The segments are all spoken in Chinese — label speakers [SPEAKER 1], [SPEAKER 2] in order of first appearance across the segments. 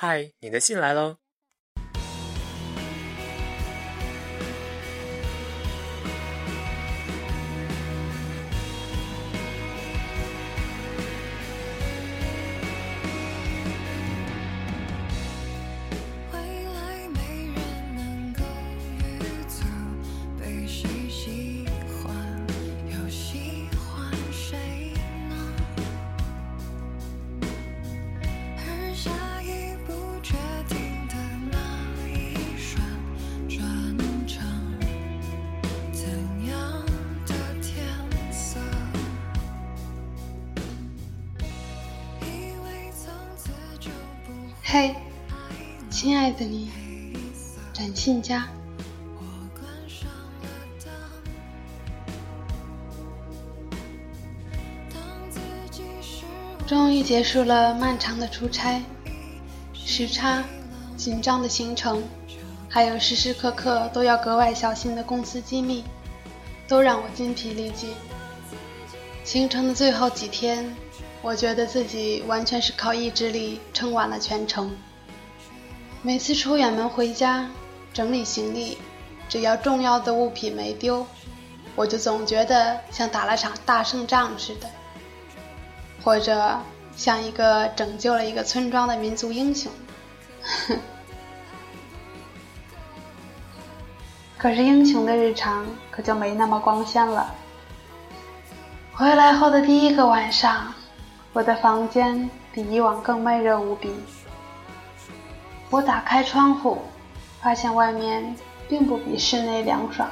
[SPEAKER 1] 嗨，你的信来喽。
[SPEAKER 2] 爱的你，展信佳。终于结束了漫长的出差，时差、紧张的行程，还有时时刻刻都要格外小心的公司机密，都让我筋疲力尽。行程的最后几天。我觉得自己完全是靠意志力撑完了全程。每次出远门回家，整理行李，只要重要的物品没丢，我就总觉得像打了场大胜仗似的，或者像一个拯救了一个村庄的民族英雄。可是英雄的日常可就没那么光鲜了。回来后的第一个晚上。我的房间比以往更闷热无比。我打开窗户，发现外面并不比室内凉爽。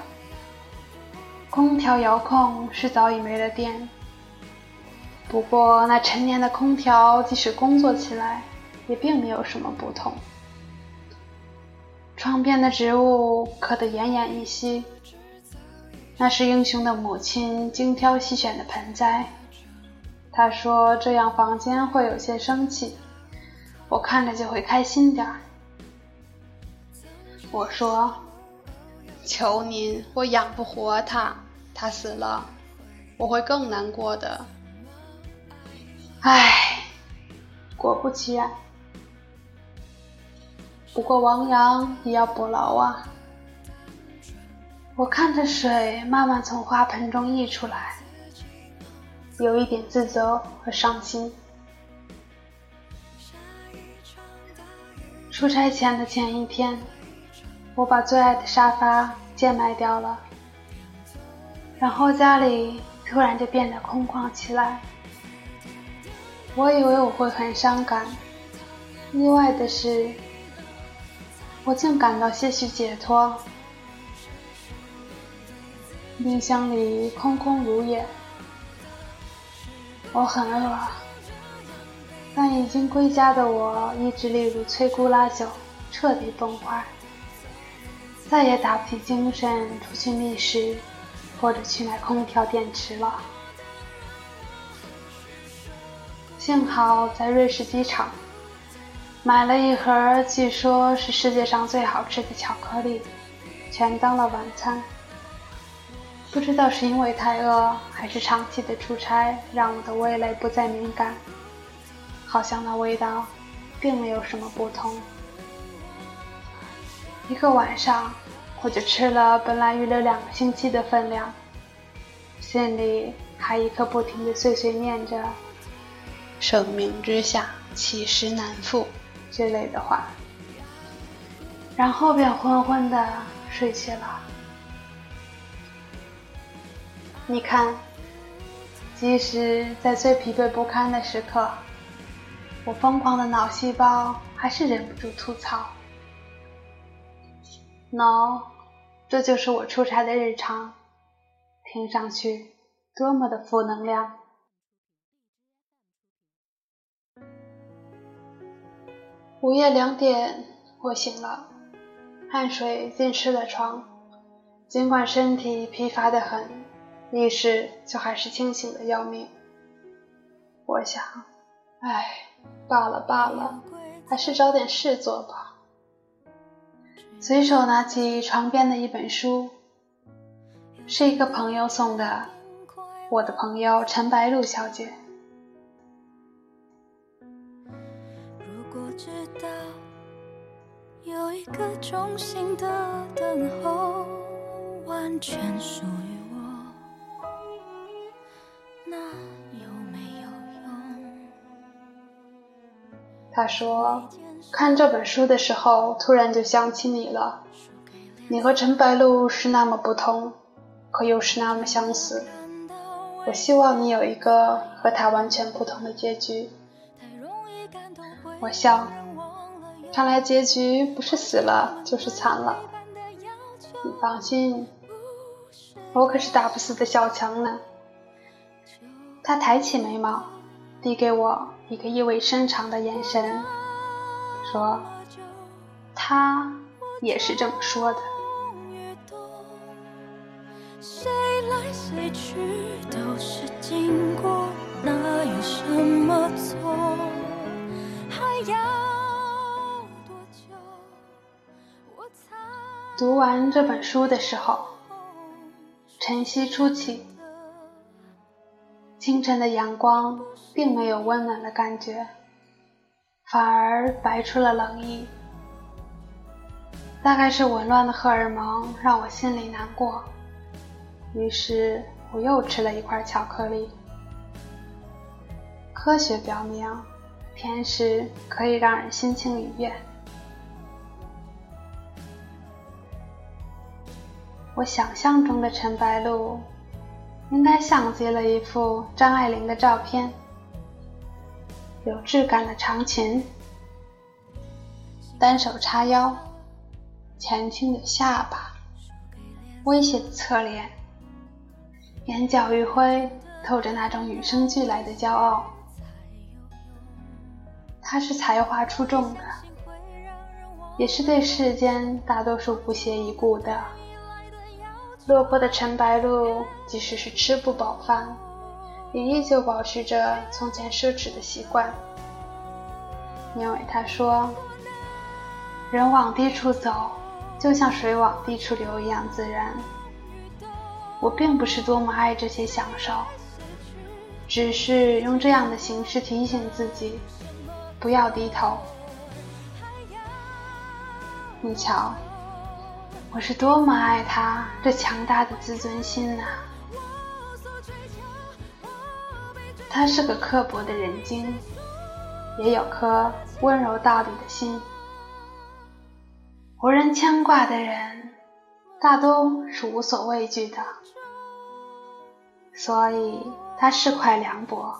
[SPEAKER 2] 空调遥控是早已没了电，不过那陈年的空调即使工作起来，也并没有什么不同。窗边的植物刻得奄奄一息，那是英雄的母亲精挑细选的盆栽。他说：“这样房间会有些生气，我看着就会开心点儿。”我说：“求您，我养不活他，他死了，我会更难过的。”唉，果不其然。不过亡羊也要补牢啊！我看着水慢慢从花盆中溢出来。有一点自责和伤心。出差前的前一天，我把最爱的沙发贱卖掉了，然后家里突然就变得空旷起来。我以为我会很伤感，意外的是，我竟感到些许解脱。冰箱里空空如也。我很饿，但已经归家的我意志力如摧枯拉朽，彻底崩坏，再也打不起精神出去觅食，或者去买空调电池了。幸好在瑞士机场买了一盒，据说是世界上最好吃的巧克力，全当了晚餐。不知道是因为太饿，还是长期的出差让我的味蕾不再敏感，好像那味道并没有什么不同。一个晚上，我就吃了本来预留两个星期的分量，心里还一刻不停的碎碎念着“盛名之下，其实难副”之类的话，然后便昏昏的睡去了。你看，即使在最疲惫不堪的时刻，我疯狂的脑细胞还是忍不住吐槽：“no，这就是我出差的日常，听上去多么的负能量。”午夜两点，我醒了，汗水浸湿了床，尽管身体疲乏的很。意识却还是清醒的要命。我想，唉，罢了罢了，还是找点事做吧。随手拿起床边的一本书，是一个朋友送的，我的朋友陈白露小姐。如果知道有一个中心的等候，完全属于他说，看这本书的时候，突然就想起你了。你和陈白露是那么不同，可又是那么相似。我希望你有一个和他完全不同的结局。我笑。看来结局不是死了就是惨了。你放心，我可是打不死的小强呢。他抬起眉毛，递给我一个意味深长的眼神，说：“他也是这么说的。”谁来谁去都是经过，哪有什么错？还要。读完这本书的时候，晨曦初起，清晨的阳光并没有温暖的感觉，反而白出了冷意。大概是紊乱的荷尔蒙让我心里难过，于是我又吃了一块巧克力。科学表明，甜食可以让人心情愉悦。我想象中的陈白露，应该像极了一幅张爱玲的照片，有质感的长裙，单手叉腰，前倾的下巴，威胁的侧脸，眼角余晖透着那种与生俱来的骄傲。她是才华出众的，也是对世间大多数不屑一顾的。落魄的陈白露，即使是吃不饱饭，也依旧保持着从前奢侈的习惯，因为他说：“人往低处走，就像水往低处流一样自然。”我并不是多么爱这些享受，只是用这样的形式提醒自己，不要低头。你瞧。我是多么爱他这强大的自尊心呐！他是个刻薄的人精，也有颗温柔到底的心。无人牵挂的人，大都是无所畏惧的，所以他是块凉薄。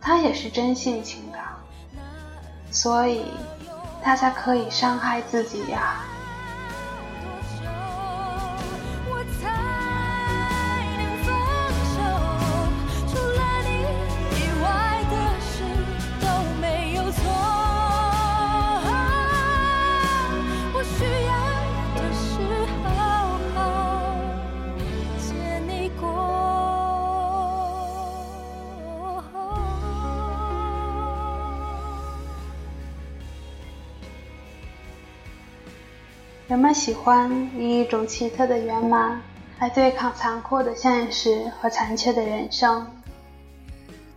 [SPEAKER 2] 他也是真性情的，所以他才可以伤害自己呀。人们喜欢以一种奇特的圆满来对抗残酷的现实和残缺的人生。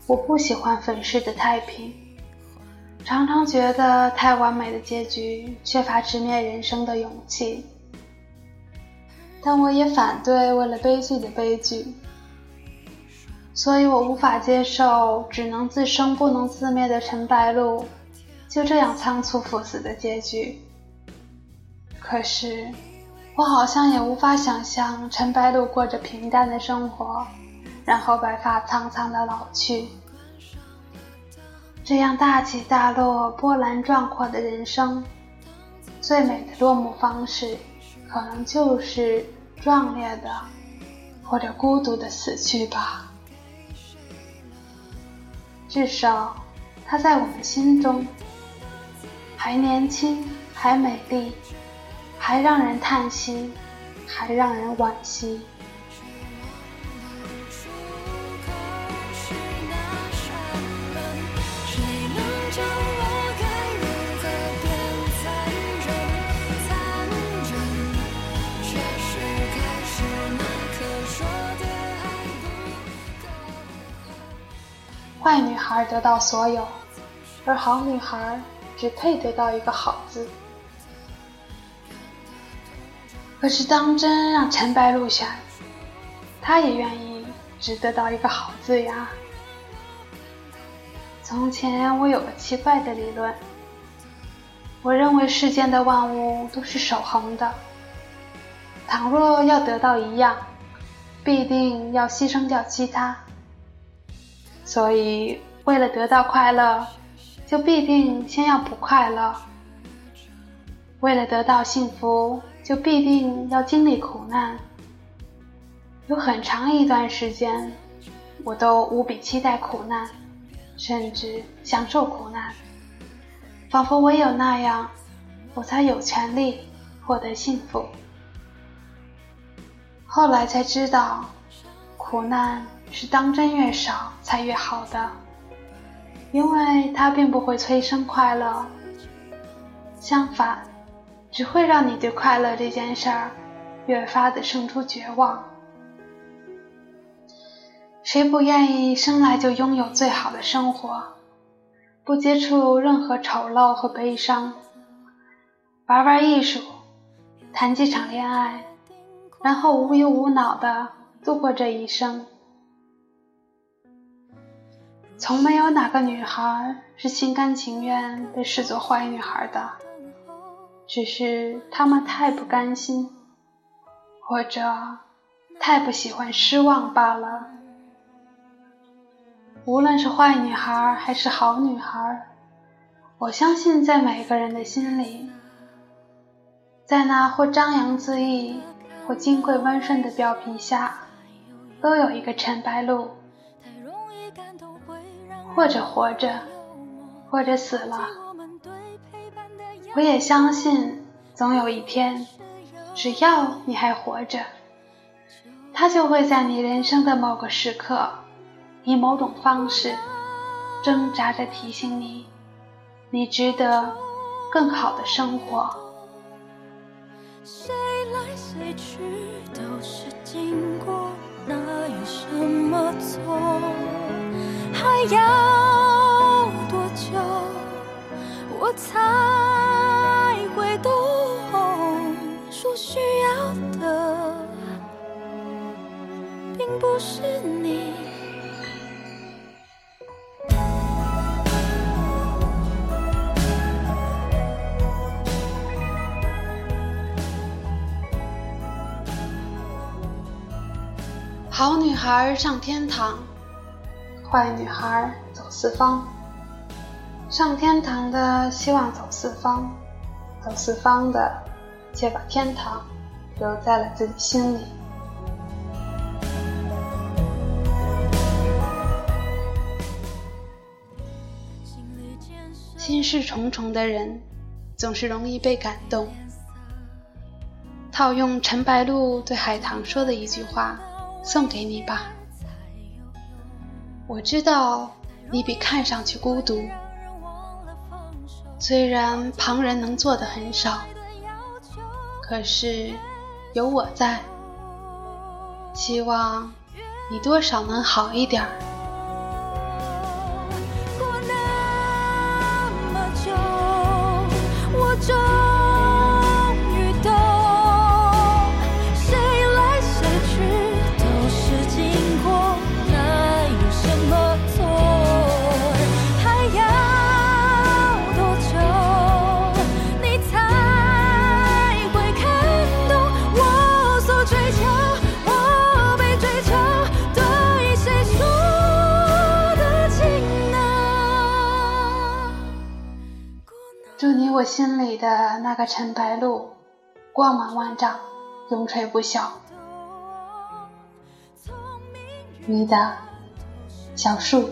[SPEAKER 2] 我不喜欢粉饰的太平，常常觉得太完美的结局缺乏直面人生的勇气。但我也反对为了悲剧的悲剧，所以我无法接受只能自生不能自灭的陈白露就这样仓促赴死的结局。可是，我好像也无法想象陈白露过着平淡的生活，然后白发苍苍的老去。这样大起大落、波澜壮阔的人生，最美的落幕方式，可能就是壮烈的，或者孤独的死去吧。至少，她在我们心中，还年轻，还美丽。还让人叹息，还让人惋惜。坏女孩得到所有，而好女孩只配得到一个好字。可是当真让陈白露选，她也愿意只得到一个好字呀。从前我有个奇怪的理论，我认为世间的万物都是守恒的，倘若要得到一样，必定要牺牲掉其他。所以为了得到快乐，就必定先要不快乐；为了得到幸福。就必定要经历苦难。有很长一段时间，我都无比期待苦难，甚至享受苦难，仿佛唯有那样，我才有权利获得幸福。后来才知道，苦难是当真越少才越好的，因为它并不会催生快乐，相反。只会让你对快乐这件事儿越发的生出绝望。谁不愿意生来就拥有最好的生活，不接触任何丑陋和悲伤，玩玩艺术，谈几场恋爱，然后无忧无脑的度过这一生？从没有哪个女孩是心甘情愿被视作坏女孩的。只是他们太不甘心，或者太不喜欢失望罢了。无论是坏女孩还是好女孩，我相信在每个人的心里，在那或张扬恣意、或金贵温顺的表皮下，都有一个陈白露，或者活着，或者死了。我也相信，总有一天，只要你还活着，他就会在你人生的某个时刻，以某种方式，挣扎着提醒你，你值得更好的生活。谁来谁去都是经过，那有什么错？还要多久，我才？不是你。好女孩上天堂，坏女孩走四方。上天堂的希望走四方，走四方的却把天堂留在了自己心里。心事重重的人，总是容易被感动。套用陈白露对海棠说的一句话，送给你吧。我知道你比看上去孤独，虽然旁人能做的很少，可是有我在，希望你多少能好一点儿。我心里的那个陈白露，光芒万丈，永垂不朽。你的小树。